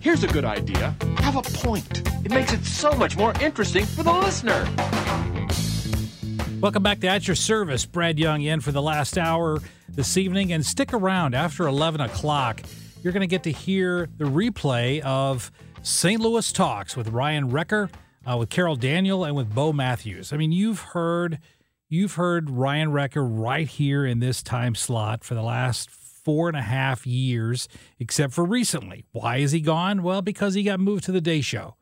Here's a good idea. Have a point. It makes it so much more interesting for the listener. Welcome back to At Your Service. Brad Young in for the last hour this evening. And stick around after 11 o'clock. You're going to get to hear the replay of St. Louis Talks with Ryan Wrecker, uh, with Carol Daniel, and with Bo Matthews. I mean, you've heard you've heard Ryan Wrecker right here in this time slot for the last four and a half years, except for recently. Why is he gone? Well, because he got moved to the day show.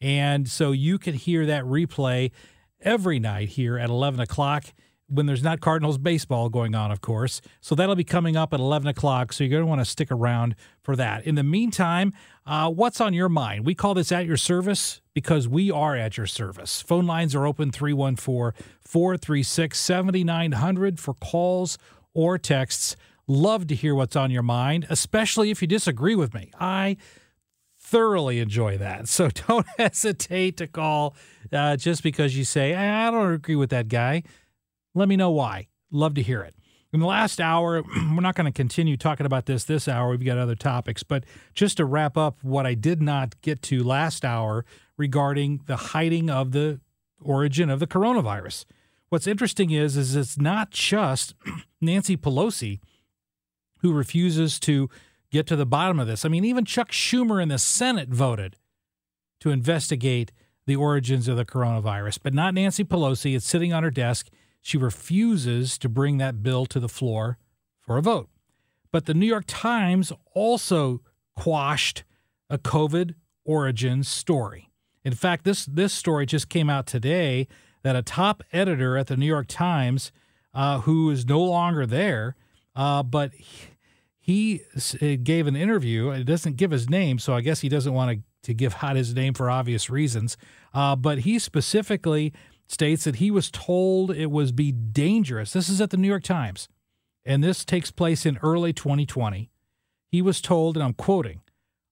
And so you can hear that replay every night here at 11 o'clock when there's not Cardinals baseball going on, of course. So that'll be coming up at 11 o'clock. So you're going to want to stick around for that. In the meantime, uh, what's on your mind? We call this at your service because we are at your service. Phone lines are open 314 436 7900 for calls or texts. Love to hear what's on your mind, especially if you disagree with me. I thoroughly enjoy that. So don't hesitate to call uh, just because you say, I don't agree with that guy. Let me know why. Love to hear it. In the last hour, we're not going to continue talking about this this hour. We've got other topics. But just to wrap up what I did not get to last hour regarding the hiding of the origin of the coronavirus. What's interesting is, is it's not just Nancy Pelosi who refuses to get to the bottom of this. I mean, even Chuck Schumer in the Senate voted to investigate the origins of the coronavirus, but not Nancy Pelosi. It's sitting on her desk. She refuses to bring that bill to the floor for a vote. But the New York Times also quashed a COVID origins story. In fact, this this story just came out today that a top editor at the New York Times, uh, who is no longer there, uh, but he gave an interview. It doesn't give his name, so I guess he doesn't want to to give out his name for obvious reasons. Uh, but he specifically states that he was told it was be dangerous. This is at the New York Times, and this takes place in early 2020. He was told, and I'm quoting,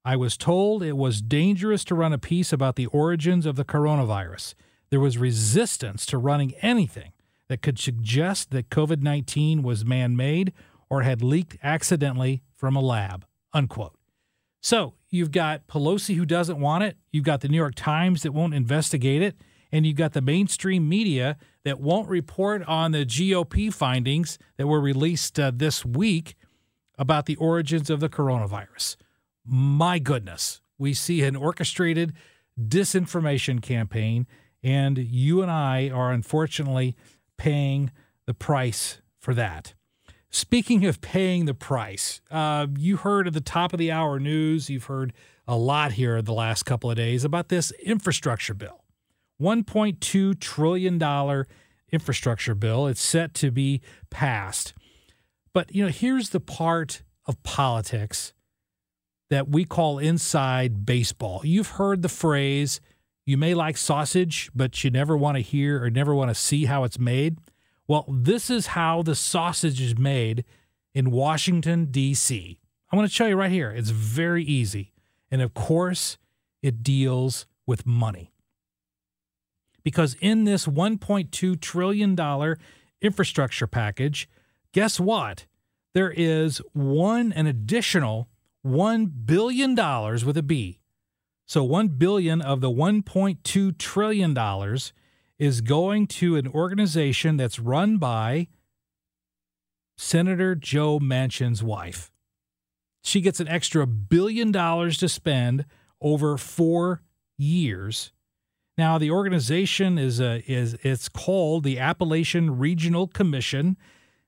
I was told it was dangerous to run a piece about the origins of the coronavirus. There was resistance to running anything that could suggest that COVID 19 was man made or had leaked accidentally from a lab. Unquote. So you've got Pelosi who doesn't want it, you've got the New York Times that won't investigate it, and you've got the mainstream media that won't report on the GOP findings that were released uh, this week about the origins of the coronavirus. My goodness, we see an orchestrated disinformation campaign, and you and I are unfortunately paying the price for that. Speaking of paying the price, uh, you heard at the top of the hour news, you've heard a lot here the last couple of days about this infrastructure bill. $1.2 trillion infrastructure bill. It's set to be passed. But, you know, here's the part of politics that we call inside baseball. You've heard the phrase, you may like sausage, but you never want to hear or never want to see how it's made. Well, this is how the sausage is made in Washington, D.C. I'm going to show you right here. It's very easy. And of course, it deals with money. Because in this $1.2 trillion infrastructure package, guess what? There is one, an additional $1 billion with a B, So 1 billion of the 1.2 trillion dollars is going to an organization that's run by Senator Joe Manchin's wife. She gets an extra billion dollars to spend over 4 years. Now the organization is a, is it's called the Appalachian Regional Commission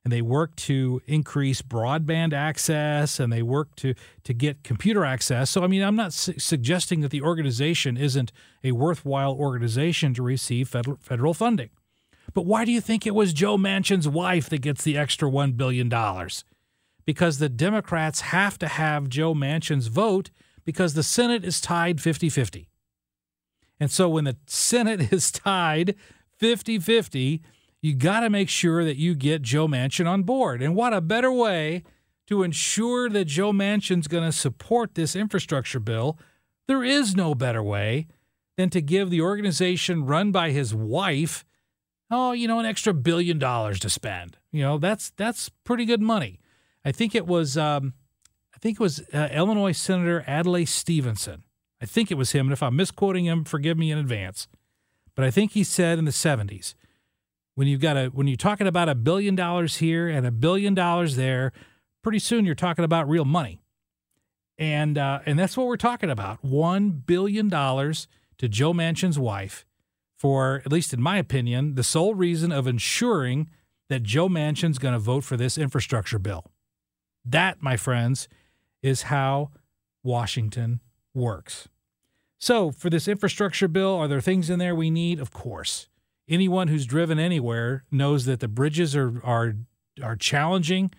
and they work to increase broadband access and they work to to get computer access. So I mean, I'm not su- suggesting that the organization isn't a worthwhile organization to receive federal federal funding. But why do you think it was Joe Manchin's wife that gets the extra 1 billion dollars? Because the Democrats have to have Joe Manchin's vote because the Senate is tied 50-50. And so when the Senate is tied 50-50, you got to make sure that you get Joe Manchin on board. And what a better way to ensure that Joe Manchin's going to support this infrastructure bill? There is no better way than to give the organization run by his wife, oh, you know, an extra billion dollars to spend. You know, that's that's pretty good money. I think it was, um, I think it was uh, Illinois Senator Adlai Stevenson. I think it was him, and if I'm misquoting him, forgive me in advance. But I think he said in the 70s when you've got a when you're talking about a billion dollars here and a billion dollars there, pretty soon you're talking about real money, and uh, and that's what we're talking about. One billion dollars to Joe Manchin's wife for, at least in my opinion, the sole reason of ensuring that Joe Manchin's going to vote for this infrastructure bill. That, my friends, is how Washington works. So, for this infrastructure bill, are there things in there we need? Of course anyone who's driven anywhere knows that the bridges are are are challenging.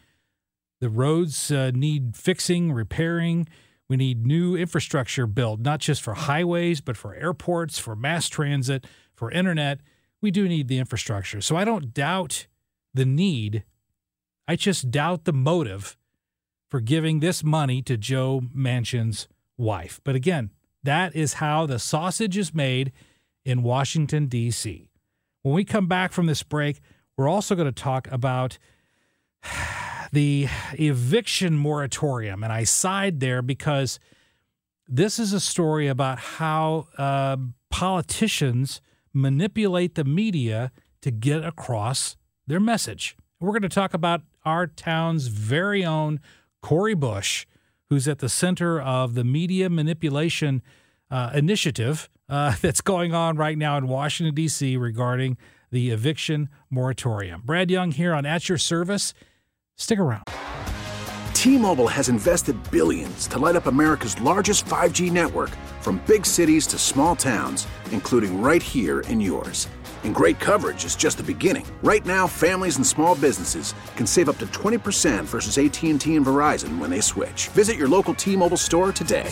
The roads uh, need fixing, repairing. We need new infrastructure built, not just for highways, but for airports, for mass transit, for internet. We do need the infrastructure. So I don't doubt the need. I just doubt the motive for giving this money to Joe Manchin's wife. But again, that is how the sausage is made in Washington, D.C. When we come back from this break, we're also going to talk about the eviction moratorium. And I side there because this is a story about how uh, politicians manipulate the media to get across their message. We're going to talk about our town's very own Cori Bush, who's at the center of the media manipulation uh, initiative uh, that's going on right now in Washington, D.C. regarding the eviction moratorium. Brad Young here on At Your Service. Stick around. T Mobile has invested billions to light up America's largest 5G network from big cities to small towns, including right here in yours. And great coverage is just the beginning. Right now, families and small businesses can save up to 20% versus AT&T and Verizon when they switch. Visit your local T-Mobile store today.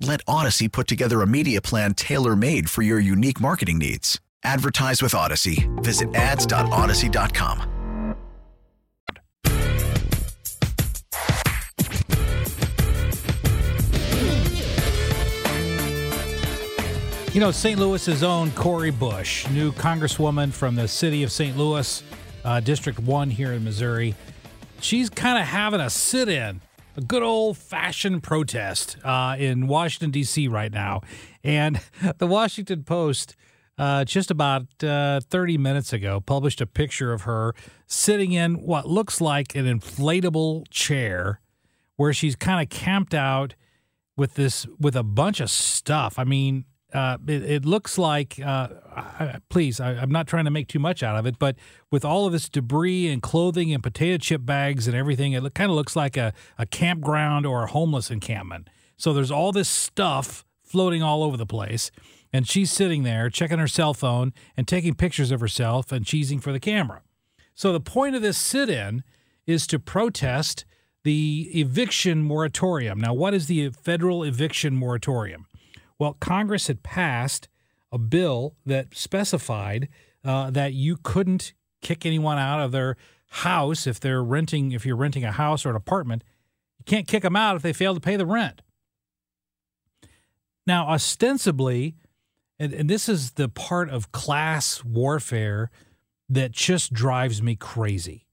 Let Audacy put together a media plan tailor made for your unique marketing needs. Advertise with Audacy. Visit ads.audacy.com. You know, St. Louis's own Cori Bush, new congresswoman from the city of St. Louis, uh, District 1 here in Missouri, she's kind of having a sit in, a good old fashioned protest uh, in Washington, D.C. right now. And the Washington Post, uh, just about uh, 30 minutes ago, published a picture of her sitting in what looks like an inflatable chair where she's kind of camped out with this with a bunch of stuff. I mean, uh, it, it, looks like, uh, I, please, I, am not trying to make too much out of it, but with all of this debris and clothing and potato chip bags and everything, it kind of looks like a, a campground or a homeless encampment. So there's all this stuff floating all over the place. And she's sitting there checking her cell phone and taking pictures of herself and cheesing for the camera. So the point of this sit in is to protest the eviction moratorium. Now, what is the federal eviction moratorium? Well, Congress had passed a bill that specified uh, that you couldn't kick anyone out of their house if they're renting, if you're renting a house or an apartment. You can't kick them out if they fail to pay the rent. Now, ostensibly, and, and this is the part of class warfare that just drives me crazy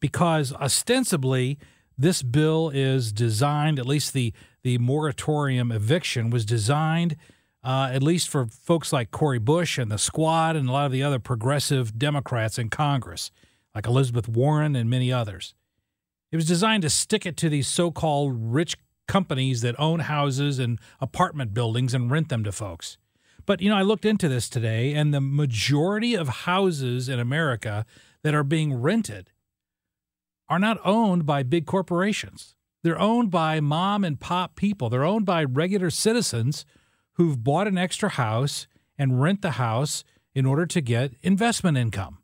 because ostensibly this bill is designed, at least the, the moratorium eviction was designed, uh, at least for folks like Cori Bush and the squad and a lot of the other progressive Democrats in Congress, like Elizabeth Warren and many others. It was designed to stick it to these so called rich companies that own houses and apartment buildings and rent them to folks. But, you know, I looked into this today, and the majority of houses in America that are being rented are not owned by big corporations. They're owned by mom and pop people. They're owned by regular citizens who've bought an extra house and rent the house in order to get investment income.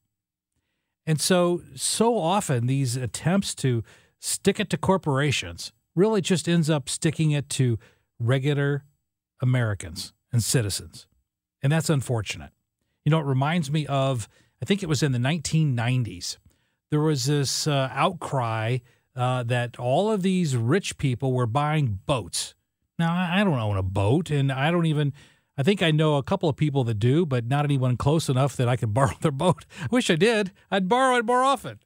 And so, so often these attempts to stick it to corporations really just ends up sticking it to regular Americans and citizens. And that's unfortunate. You know, it reminds me of, I think it was in the 1990s there was this uh, outcry uh, that all of these rich people were buying boats. Now, I don't own a boat, and I don't even. I think I know a couple of people that do, but not anyone close enough that I could borrow their boat. I wish I did. I'd borrow it more often.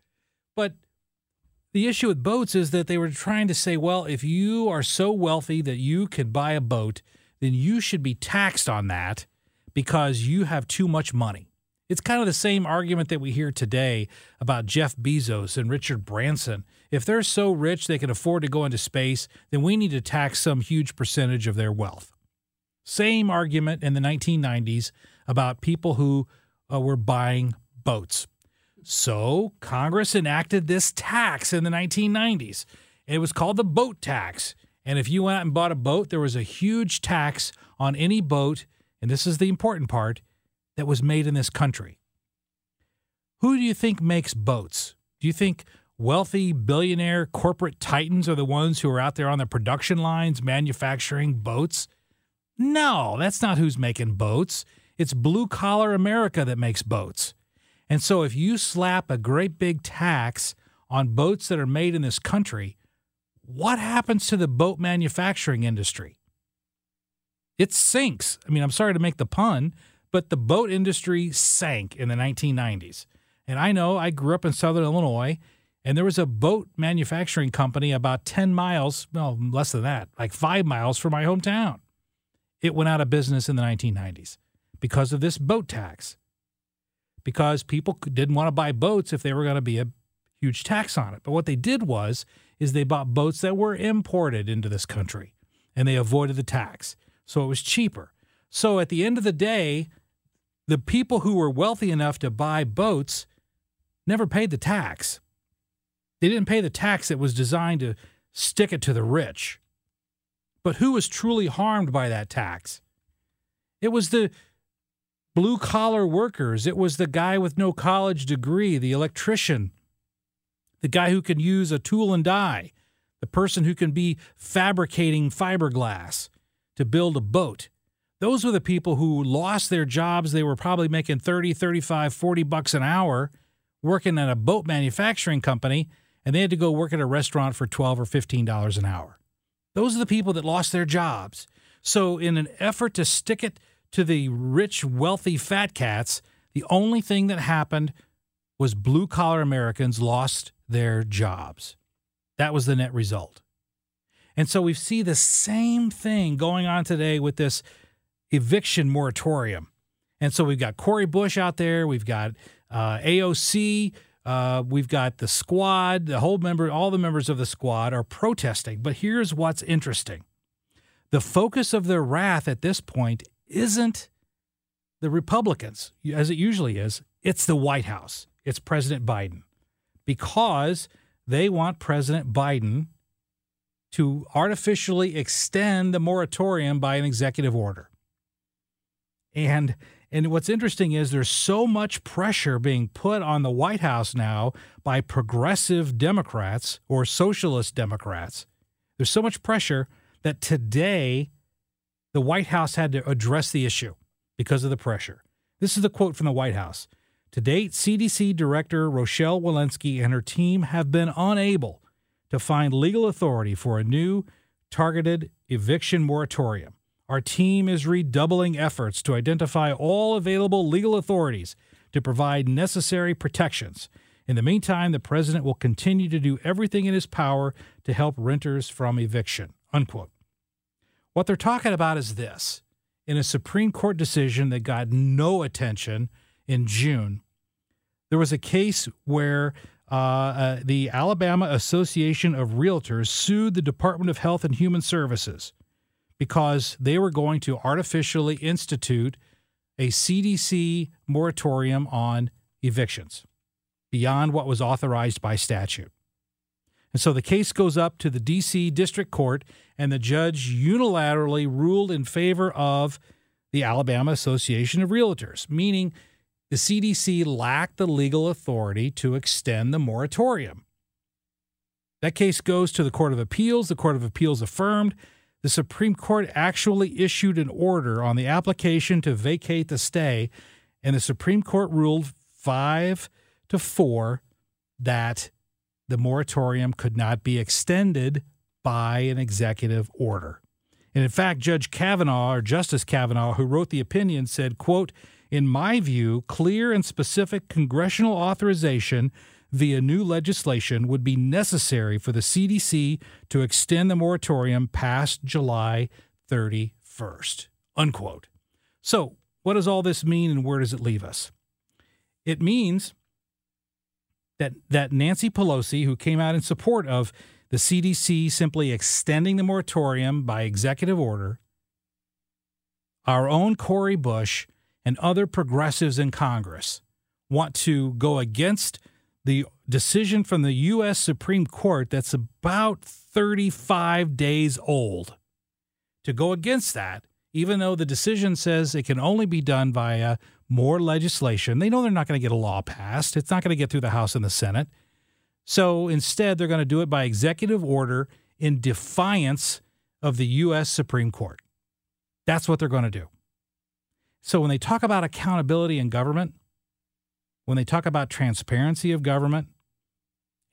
But the issue with boats is that they were trying to say, well, if you are so wealthy that you can buy a boat, then you should be taxed on that because you have too much money. It's kind of the same argument that we hear today about Jeff Bezos and Richard Branson. If they're so rich they can afford to go into space, then we need to tax some huge percentage of their wealth. Same argument in the 1990s about people who uh, were buying boats. So Congress enacted this tax in the 1990s. It was called the boat tax. And if you went out and bought a boat, there was a huge tax on any boat. And this is the important part that was made in this country. Who do you think makes boats? Do you think wealthy billionaire corporate titans are the ones who are out there on the production lines manufacturing boats? No, that's not who's making boats. It's blue collar America that makes boats. And so if you slap a great big tax on boats that are made in this country, what happens to the boat manufacturing industry? It sinks. I mean, I'm sorry to make the pun, but the boat industry sank in the 1990s. And I know I grew up in Southern Illinois, and there was a boat manufacturing company about 10 miles, well, less than that, like five miles from my hometown. It went out of business in the 1990s because of this boat tax. Because people didn't want to buy boats if they were going to be a huge tax on it. But what they did was is they bought boats that were imported into this country and they avoided the tax. So it was cheaper. So at the end of the day, the people who were wealthy enough to buy boats never paid the tax. They didn't pay the tax that was designed to stick it to the rich. But who was truly harmed by that tax? It was the blue collar workers. It was the guy with no college degree, the electrician, the guy who can use a tool and die, the person who can be fabricating fiberglass to build a boat. Those were the people who lost their jobs. They were probably making 30, 35, 40 bucks an hour working at a boat manufacturing company, and they had to go work at a restaurant for 12 or $15 an hour. Those are the people that lost their jobs. So, in an effort to stick it to the rich, wealthy fat cats, the only thing that happened was blue collar Americans lost their jobs. That was the net result. And so we see the same thing going on today with this eviction moratorium. And so we've got Cori Bush out there, we've got uh, AOC, uh, we've got the squad, the whole member, all the members of the squad are protesting. But here's what's interesting: the focus of their wrath at this point isn't the Republicans, as it usually is. It's the White House. It's President Biden, because they want President Biden to artificially extend the moratorium by an executive order. And And what's interesting is there's so much pressure being put on the White House now by progressive Democrats or socialist Democrats. There's so much pressure that today the White House had to address the issue because of the pressure. This is the quote from the White House. To date, CDC Director Rochelle Walensky and her team have been unable to find legal authority for a new targeted eviction moratorium. Our team is redoubling efforts to identify all available legal authorities to provide necessary protections. In the meantime, the president will continue to do everything in his power to help renters from eviction. Unquote. What they're talking about is this. In a Supreme Court decision that got no attention in June, there was a case where uh, uh, the Alabama Association of Realtors sued the Department of Health and Human Services because they were going to artificially institute a CDC moratorium on evictions beyond what was authorized by statute. And so the case goes up to the D.C. District Court, and the judge unilaterally ruled in favor of the Alabama Association of Realtors, meaning the CDC lacked the legal authority to extend the moratorium. That case goes to the Court of Appeals. The Court of Appeals affirmed, the Supreme Court actually issued an order on the application to vacate the stay, and the Supreme Court ruled five to four that the moratorium could not be extended by an executive order. And in fact, Judge Kavanaugh or Justice Kavanaugh, who wrote the opinion, said, quote, in my view, clear and specific congressional authorization via new legislation would be necessary for the CDC to extend the moratorium past July 31st. Unquote. So, what does all this mean and where does it leave us? It means that that Nancy Pelosi, who came out in support of the CDC simply extending the moratorium by executive order, our own Cori Bush and other progressives in Congress want to go against the decision from the U.S. Supreme Court that's about 35 days old. To go against that, even though the decision says it can only be done via more legislation, they know they're not going to get a law passed. It's not going to get through the House and the Senate. So instead, they're going to do it by executive order in defiance of the U.S. Supreme Court. That's what they're going to do. So when they talk about accountability in government, when they talk about transparency of government,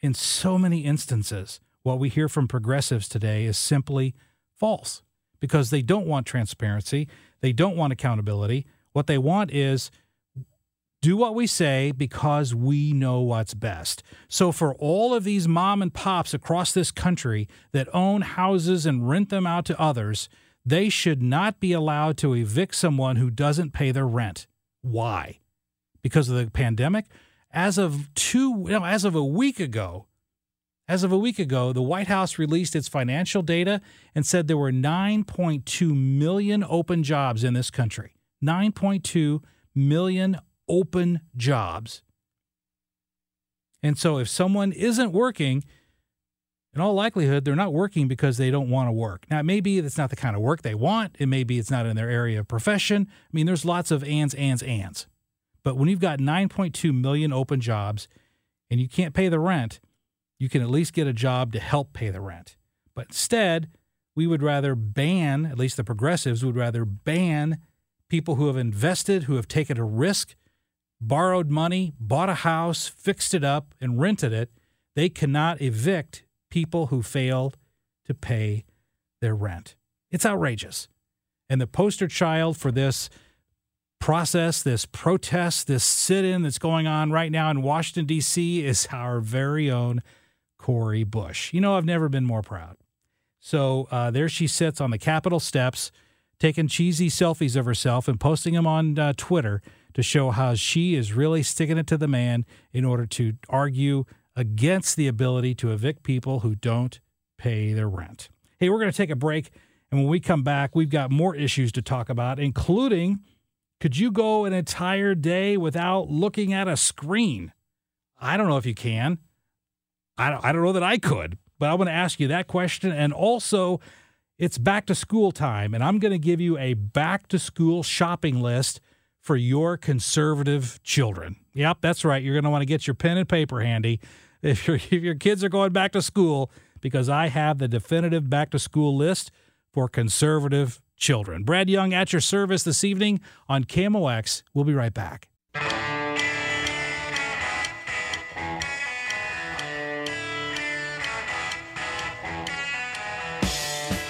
in so many instances, what we hear from progressives today is simply false because they don't want transparency. They don't want accountability. What they want is do what we say because we know what's best. So, for all of these mom and pops across this country that own houses and rent them out to others, they should not be allowed to evict someone who doesn't pay their rent. Why? Because of the pandemic. As of two, as of a week ago, as of a week ago, the White House released its financial data and said there were 9.2 million open jobs in this country. 9.2 million open jobs. And so if someone isn't working, in all likelihood, they're not working because they don't want to work. Now, maybe it's not the kind of work they want. It may be it's not in their area of profession. I mean, there's lots of ands, ands, ands. But when you've got 9.2 million open jobs and you can't pay the rent, you can at least get a job to help pay the rent. But instead, we would rather ban, at least the progressives would rather ban people who have invested, who have taken a risk, borrowed money, bought a house, fixed it up, and rented it. They cannot evict people who failed to pay their rent. It's outrageous. And the poster child for this process, this protest, this sit in that's going on right now in Washington, D.C., is our very own Cori Bush. You know, I've never been more proud. So uh, there she sits on the Capitol steps, taking cheesy selfies of herself and posting them on uh, Twitter to show how she is really sticking it to the man in order to argue against the ability to evict people who don't pay their rent. Hey, we're going to take a break. And when we come back, we've got more issues to talk about, including could you go an entire day without looking at a screen? I don't know if you can. I don't, I don't know that I could, but I want to ask you that question. And also, it's back to school time, and I'm going to give you a back to school shopping list for your conservative children. Yep, that's right. You're going to want to get your pen and paper handy if, if your kids are going back to school because I have the definitive back to school list for conservative children. Brad Young at your service this evening on KMOX. We'll be right back.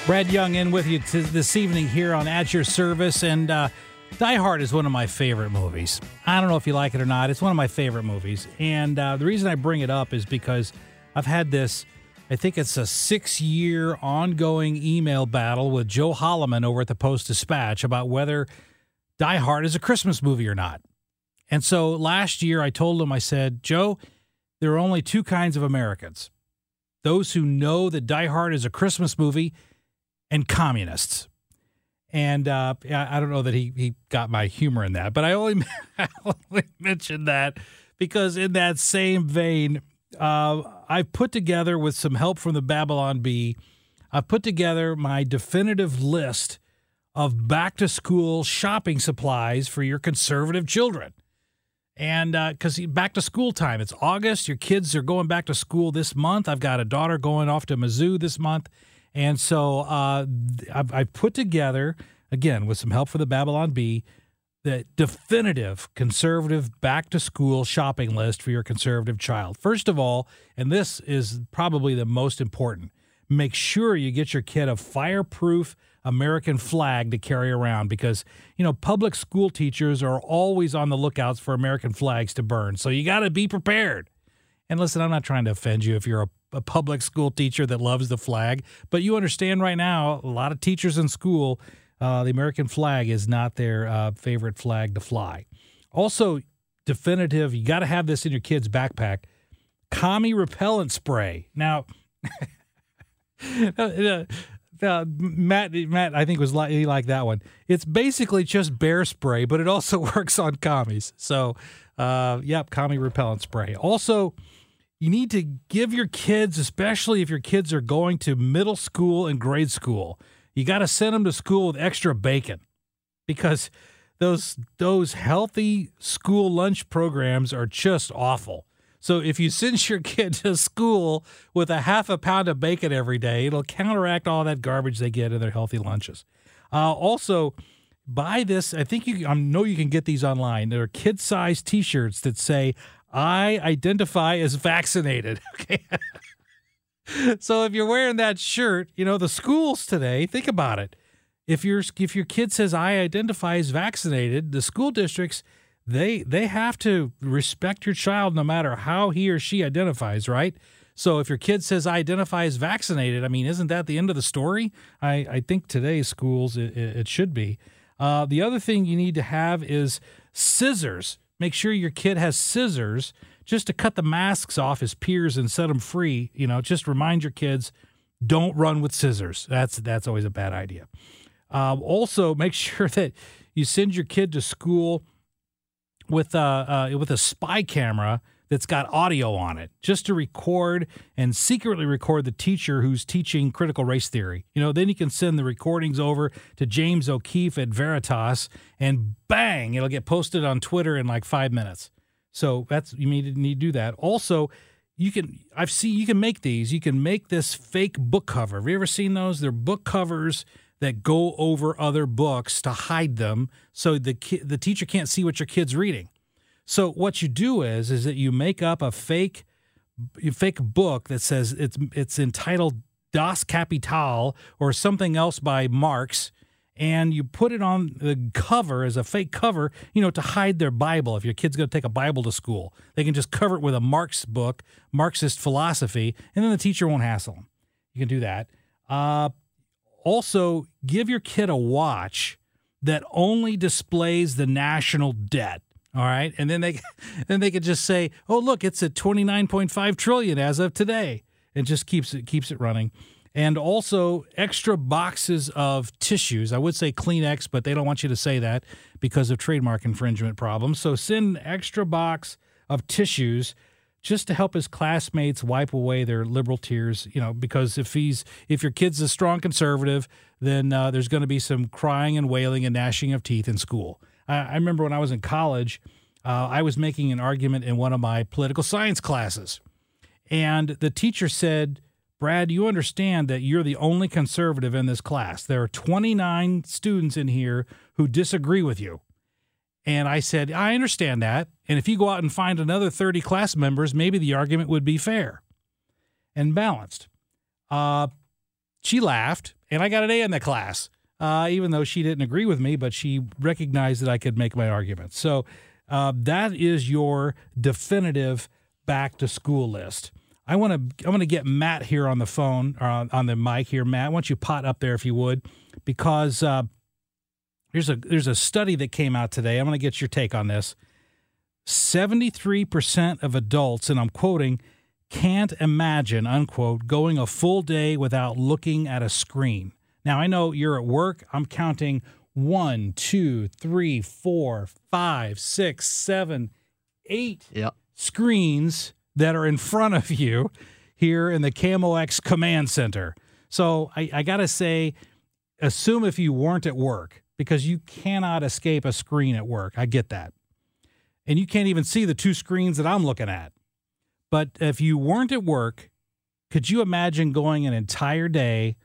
Brad Young in with you t- this evening here on At Your Service. And uh, Die Hard is one of my favorite movies. I don't know if you like it or not. It's one of my favorite movies. And uh, the reason I bring it up is because I've had this, I think it's a six year ongoing email battle with Joe Holleman over at the Post Dispatch about whether Die Hard is a Christmas movie or not. And so last year I told him, I said, Joe, there are only two kinds of Americans those who know that Die Hard is a Christmas movie and communists. And uh, I don't know that he, he got my humor in that, but I only, I only mentioned that because in that same vein, uh, I put together with some help from the Babylon Bee, I've put together my definitive list of back to school shopping supplies for your conservative children. And because uh, back to school time, it's August. Your kids are going back to school this month. I've got a daughter going off to Mizzou this month. And so uh, I've, I've put together, again, with some help from the Babylon Bee, the definitive conservative back to school shopping list for your conservative child. First of all, and this is probably the most important, make sure you get your kid a fireproof American flag to carry around because, you know, public school teachers are always on the lookouts for American flags to burn. So you got to be prepared. And listen, I'm not trying to offend you if you're a a public school teacher that loves the flag, but you understand right now, a lot of teachers in school, uh, the American flag is not their uh, favorite flag to fly. Also, definitive, you got to have this in your kid's backpack commie repellent spray. Now, uh, uh, Matt, Matt, I think was like, he liked that one. It's basically just bear spray, but it also works on commies. So, uh, yep, commie repellent spray. Also, you need to give your kids, especially if your kids are going to middle school and grade school, you got to send them to school with extra bacon because those those healthy school lunch programs are just awful. So if you send your kid to school with a half a pound of bacon every day, it'll counteract all that garbage they get in their healthy lunches. Uh, also, buy this. I think you. I know you can get these online. There are kid-sized T-shirts that say I identify as vaccinated. Okay. so if you're wearing that shirt, you know, the schools today, think about it. If your if your kid says I identify as vaccinated, the school districts they they have to respect your child no matter how he or she identifies, right? So if your kid says I identify as vaccinated, I mean, isn't that the end of the story? I, I think today's schools it, it should be. Uh, the other thing you need to have is scissors Make sure your kid has scissors just to cut the masks off his peers and set them free. You know, just remind your kids don't run with scissors. That's that's always a bad idea. Um, also, make sure that you send your kid to school with a uh, with a spy camera that's got audio on it just to record and secretly record the teacher who's teaching critical race theory. You know, then you can send the recordings over to James O'Keefe at Veritas and bang, it'll get posted on Twitter in like five minutes. So that's you need to need to do that. Also, you can I've seen you can make these. You can make this fake book cover. Have you ever seen those? They're book covers that go over other books to hide them so the ki- the teacher can't see what your kid's reading. So what you do is is that you make up a fake fake book that says it's it's entitled Das Kapital or something else by Marx and you put it on the cover as a fake cover, you know, to hide their Bible. If your kid's going to take a Bible to school, they can just cover it with a Marx book, Marxist philosophy, and then the teacher won't hassle them. You can do that. Uh, also, give your kid a watch that only displays the national debt. All right, and then they then they could just say, "Oh, look, it's at twenty nine point five trillion as of today," and just keeps it keeps it running. And also extra boxes of tissues. I would say Kleenex, but they don't want you to say that because of trademark infringement problems. So send extra box of tissues just to help his classmates wipe away their liberal tears. You know, because if he's if your kid's a strong conservative, then uh, there's going to be some crying and wailing and gnashing of teeth in school. I, I remember when I was in college, uh, I was making an argument in one of my political science classes. And the teacher said, Brad, you understand that you're the only conservative in this class. There are 29 students in here who disagree with you. And I said, I understand that. And if you go out and find another 30 class members, maybe the argument would be fair and balanced. Uh, she laughed, and I got an A in the class, uh, even though she didn't agree with me, but she recognized that I could make my argument. So uh, that is your definitive back to school list. I want to I want to get Matt here on the phone or on, on the mic here. Matt, why don't you pot up there if you would, because uh, there's a there's a study that came out today. I'm going to get your take on this. Seventy three percent of adults, and I'm quoting, can't imagine unquote going a full day without looking at a screen. Now I know you're at work. I'm counting one, two, three, four, five, six, seven, eight Yep. screens that are in front of you here in the KMOX Command Center. So I, I got to say, assume if you weren't at work, because you cannot escape a screen at work. I get that. And you can't even see the two screens that I'm looking at. But if you weren't at work, could you imagine going an entire day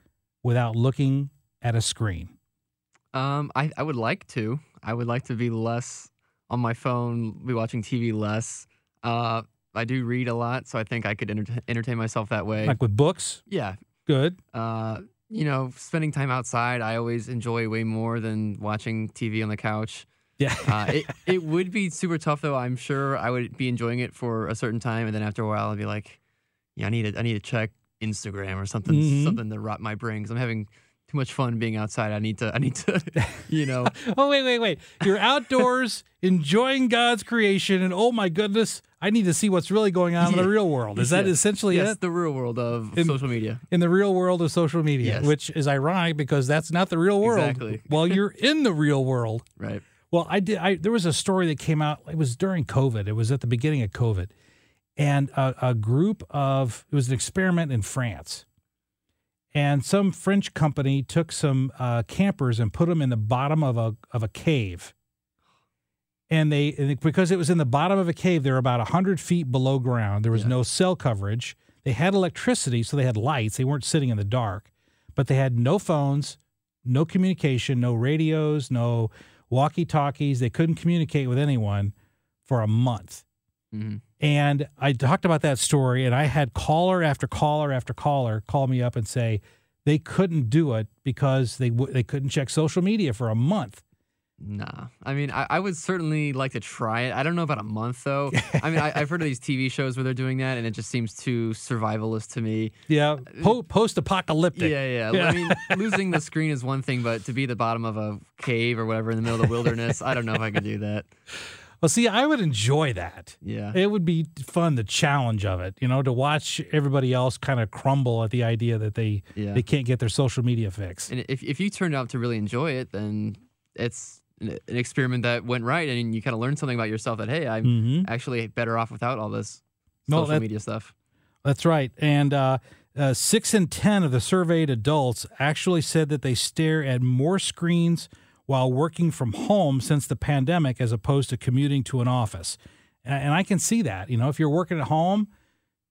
without looking at a screen? Um, I, I would like to. I would like to be less on my phone, be watching TV less. Uh, I do read a lot, so I think I could enter- entertain myself that way. Like with books? yeah. Good. Uh, you know, spending time outside, I always enjoy way more than watching TV on the couch. Yeah. Uh, it, it would be super tough though. I'm sure I would be enjoying it for a certain time, and then after a while, I'd be like, "Yeah, I need to, I need to check Instagram or something, Mhm. something to rot my brain because I'm having too much fun being outside. I need to, I need to, you know, oh wait, wait, wait! You're outdoors enjoying God's creation, and oh my goodness, I need to see what's really going on in the real world. Is that Yeah. essentially yes, it? the real world of In- social media. in the real world of social media, Yes. which is ironic because that's not the real world. Exactly. well, you're in the real world. Right. Well, I did. I there was a story that came out. It was during COVID. It was at the beginning of COVID, and a, a group of it was an experiment in France, and some French company took some uh, campers and put them in the bottom of a of a cave. And they and because it was in the bottom of a cave, they were about hundred feet below ground. There was Yeah. no cell coverage. They had electricity, so they had lights. They weren't sitting in the dark, but they had no phones, no communication, no radios, no walkie talkies. They couldn't communicate with anyone for a month. hmm And I talked about that story, and I had caller after caller after caller call me up and say they couldn't do it because they w- they couldn't check social media for a month. Nah, I mean, I, I would certainly like to try it. I don't know about a month though. I mean, I, I've heard of these TV shows where they're doing that, and it just seems too survivalist to me. Yeah, uh, po- post apocalyptic. Yeah, yeah. I mean, losing the screen is one thing, but to be the bottom of a cave or whatever in the middle of the wilderness, I don't know if I could do that. Well, see, I would enjoy that. Yeah. It would be fun, the challenge of it, you know, to watch everybody else kind of crumble at the idea that they Yeah. they can't get their social media fix. And if if you turned out to really enjoy it, then it's an an experiment that went right, and you kind of learned something about yourself that hey, I'm Mhm. actually better off without all this No, social that- media stuff. That's right. And uh, uh, six in 10 of the surveyed adults actually said that they stare at more screens while working from home since the pandemic as opposed to commuting to an office. And, I can see that. You know, if you're working at home,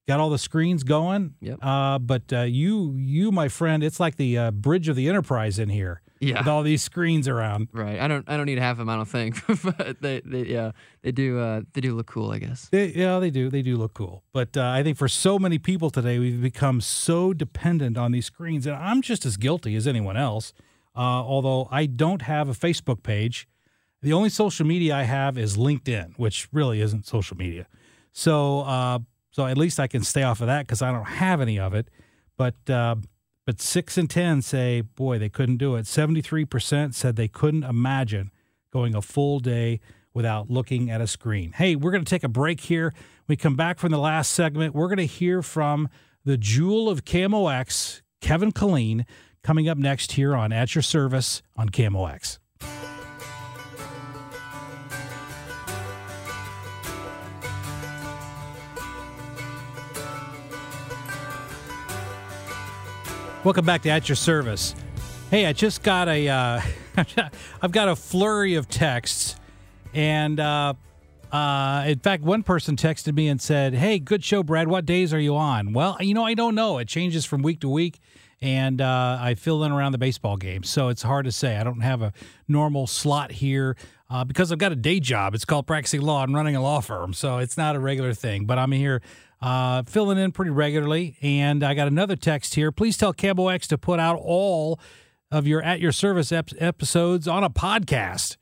got all the screens going. Yep. Uh, but uh, you, you, my friend, it's like the uh, bridge of the Enterprise in here Yeah. with all these screens around. Right. I don't. I don't need half of them. I don't think. but they, they, yeah, they do. Uh, they do look cool. I guess. They, yeah, they do. They do look cool. But uh, I think for so many people today, we've become so dependent on these screens. And I'm just as guilty as anyone else. Uh, although I don't have a Facebook page. The only social media I have is LinkedIn, which really isn't social media. So, uh, so at least I can stay off of that because I don't have any of it. But uh, but six and ten say, boy, they couldn't do it. Seventy three percent said they couldn't imagine going a full day without looking at a screen. Hey, we're going to take a break here. We come back from the last segment. We're going to hear from the jewel of KMOX, Kevin Killeen, coming up next here on At Your Service on KMOX. Welcome back to At Your Service. Hey, I just got a, uh, I've got a flurry of texts And uh, uh, in fact, one person texted me and said, "Hey, good show, Brad. What days are you on?" Well, you know, I don't know. It changes from week to week, and uh, I fill in around the baseball game. so it's hard to say. I don't have a normal slot here uh, because I've got a day job. It's called practicing law and running a law firm, so it's not a regular thing. But I'm here uh, filling in pretty regularly. And I got another text here. Please tell KMOX to put out all of your at your service ep- episodes on a podcast.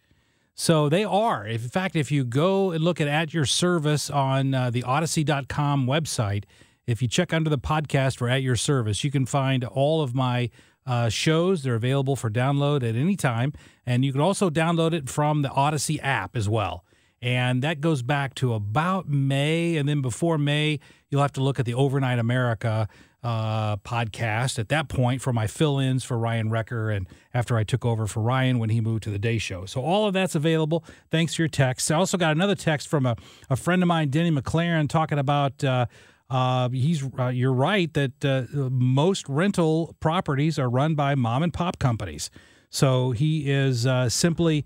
So they are. In fact, if you go and look at at your service on uh, the audacy.com website, if you check under the podcast for at your service, you can find all of my uh, shows. They're available for download at any time, and you can also download it from the Audacy app as well. And that goes back to about May. And then before May, you'll have to look at the Overnight America uh, podcast at that point for my fill ins for Ryan Wrecker and after I took over for Ryan when he moved to the day show. So all of that's available. Thanks for your text. I also got another text from a, a friend of mine, Denny McLaren, talking about. Uh, uh, he's uh, you're right that uh, most rental properties are run by mom and pop companies. So he is uh, simply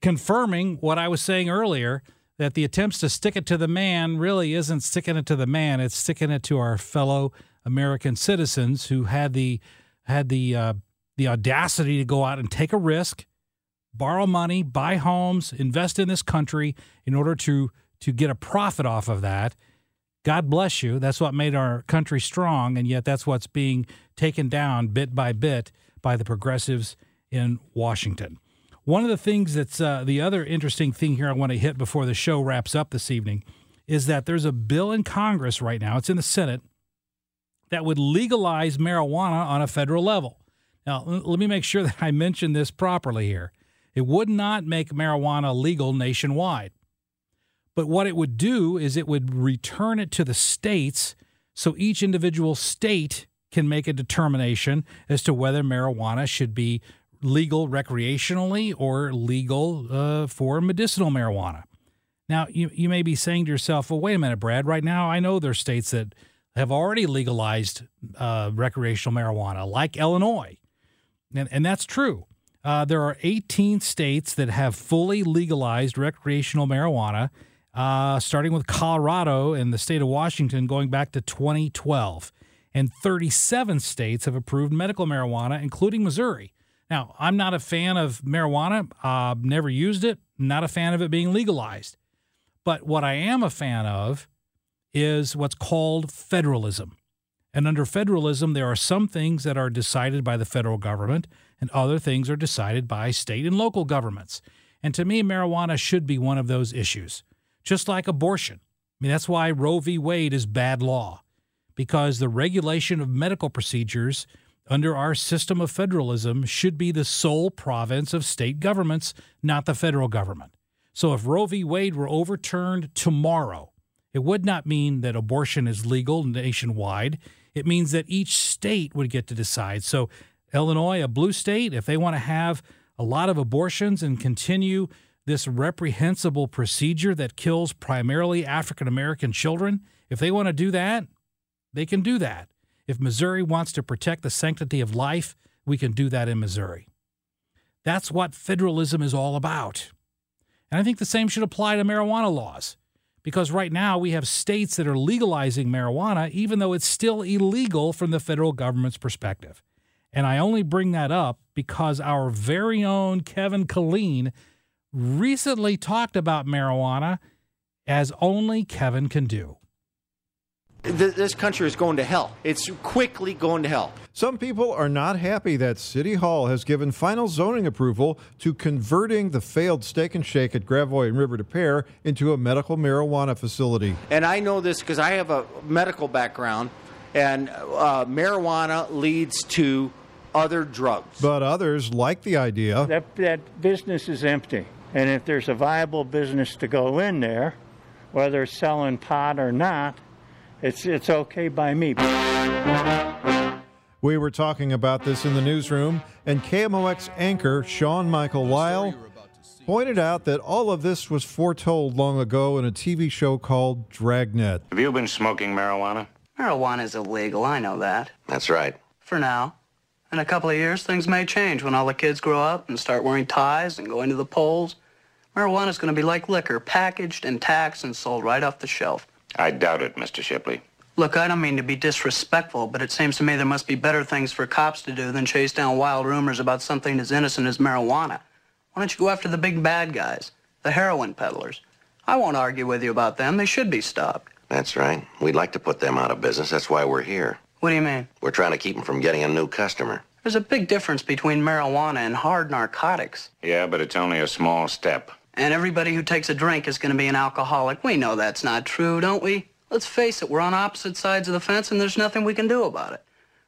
confirming what I was saying earlier that the attempts to stick it to the man really isn't sticking it to the man; it's sticking it to our fellow American citizens who had the had the uh, the audacity to go out and take a risk, borrow money, buy homes, invest in this country in order to to get a profit off of that. God bless you. That's what made our country strong, and yet that's what's being taken down bit by bit by the progressives in Washington. One of the things that's uh, the other interesting thing here I want to hit before the show wraps up this evening is that there's a bill in Congress right now, it's in the Senate, that would legalize marijuana on a federal level. Now, let me make sure that I mention this properly here. It would not make marijuana legal nationwide. But what it would do is it would return it to the states so each individual state can make a determination as to whether marijuana should be legal recreationally or legal uh, for medicinal marijuana. Now, you, you may be saying to yourself, well, wait a minute, Brad. Right now, I know there's states that have already legalized uh, recreational marijuana, like Illinois. And, and that's true. Uh, there are 18 states that have fully legalized recreational marijuana, uh, starting with Colorado and the state of Washington going back to 2012. And 37 states have approved medical marijuana, including Missouri. Now, I'm not a fan of marijuana, uh, never used it, not a fan of it being legalized. But what I am a fan of is what's called federalism. And under federalism, there are some things that are decided by the federal government, and other things are decided by state and local governments. And to me, marijuana should be one of those issues, just like abortion. I mean, that's why Roe v. Wade is bad law, because the regulation of medical procedures under our system of federalism should be the sole province of state governments, not the federal government. So if Roe v. Wade were overturned tomorrow, it would not mean that abortion is legal nationwide. It means that each state would get to decide. So, Illinois, a blue state, if they want to have a lot of abortions and continue this reprehensible procedure that kills primarily African American children, if they want to do that, they can do that. If Missouri wants to protect the sanctity of life, we can do that in Missouri. That's what federalism is all about. And I think the same should apply to marijuana laws because right now we have states that are legalizing marijuana, even though it's still illegal from the federal government's perspective. And I only bring that up because our very own Kevin Killeen recently talked about marijuana as only Kevin can do this country is going to hell. It's quickly going to hell. Some people are not happy that City Hall has given final zoning approval to converting the failed Steak and Shake at Gravois and River des Peres into a medical marijuana facility. And I know this because I have a medical background, and uh, marijuana leads to other drugs. But others like the idea. That, that business is empty. And if there's a viable business to go in there, whether it's selling pot or not, it's it's okay by me. We were talking about this in the newsroom, and KMOX anchor Sean Michael Weil pointed out that all of this was foretold long ago in a TV show called Dragnet. Have you been smoking marijuana? Marijuana is illegal, I know that. That's right. For now. In a couple of years, things may change when all the kids grow up and start wearing ties and going to the polls. Marijuana's going to be like liquor, packaged and taxed and sold right off the shelf. I doubt it, Mr. Shipley. Look, I don't mean to be disrespectful, but it seems to me there must be better things for cops to do than chase down wild rumors about something as innocent as marijuana. Why don't you go after the big bad guys, the heroin peddlers? I won't argue with you about them. They should be stopped. That's right. We'd like to put them out of business. That's why we're here. What do you mean? We're trying to keep them from getting a new customer. There's a big difference between marijuana and hard narcotics. Yeah, but it's only a small step. And everybody who takes a drink is going to be an alcoholic. We know that's not true, don't we? Let's face it, we're on opposite sides of the fence and there's nothing we can do about it.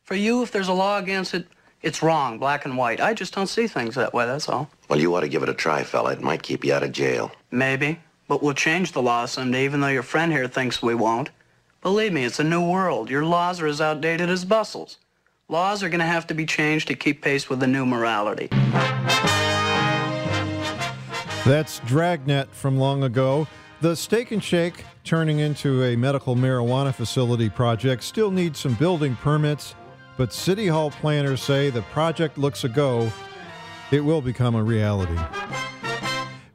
For you, if there's a law against it, it's wrong, black and white. I just don't see things that way, that's all. Well, you ought to give it a try, fella. It might keep you out of jail. Maybe. But we'll change the law someday, even though your friend here thinks we won't. Believe me, it's a new world. Your laws are as outdated as bustles. Laws are going to have to be changed to keep pace with the new morality. That's Dragnet from long ago. The Steak and Shake, turning into a medical marijuana facility project, still needs some building permits, but City Hall planners say the project looks a go. It will become a reality.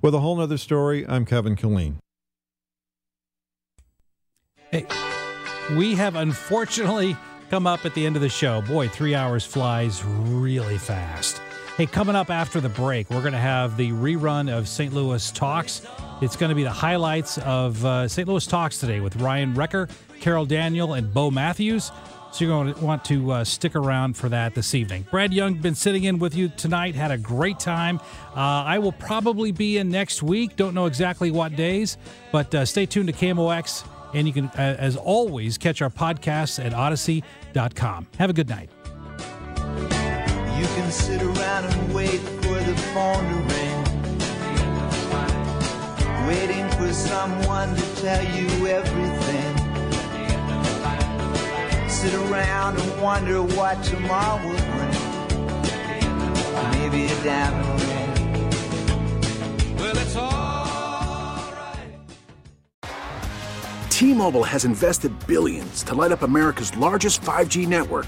With a whole nother story, I'm Kevin Killeen. Hey, we have unfortunately come up at the end of the show. Boy, three hours flies really fast. Hey, coming up after the break, we're going to have the rerun of St. Louis Talks. It's going to be the highlights of uh, St. Louis Talks today with Ryan Wrecker, Carol Daniel, and Bo Matthews. So you're going to want to uh, stick around for that this evening. Brad Young been sitting in with you tonight. Had a great time. Uh, I will probably be in next week. Don't know exactly what days, but uh, stay tuned to KMOX. And you can, uh, as always, catch our podcasts at audacy.com. Have a good night. Can sit around and wait for the phone to ring. Waiting for someone to tell you everything. Sit around and wonder what tomorrow will bring. Maybe a ring. Well, it's all. T-Mobile has invested billions to light up America's largest 5G network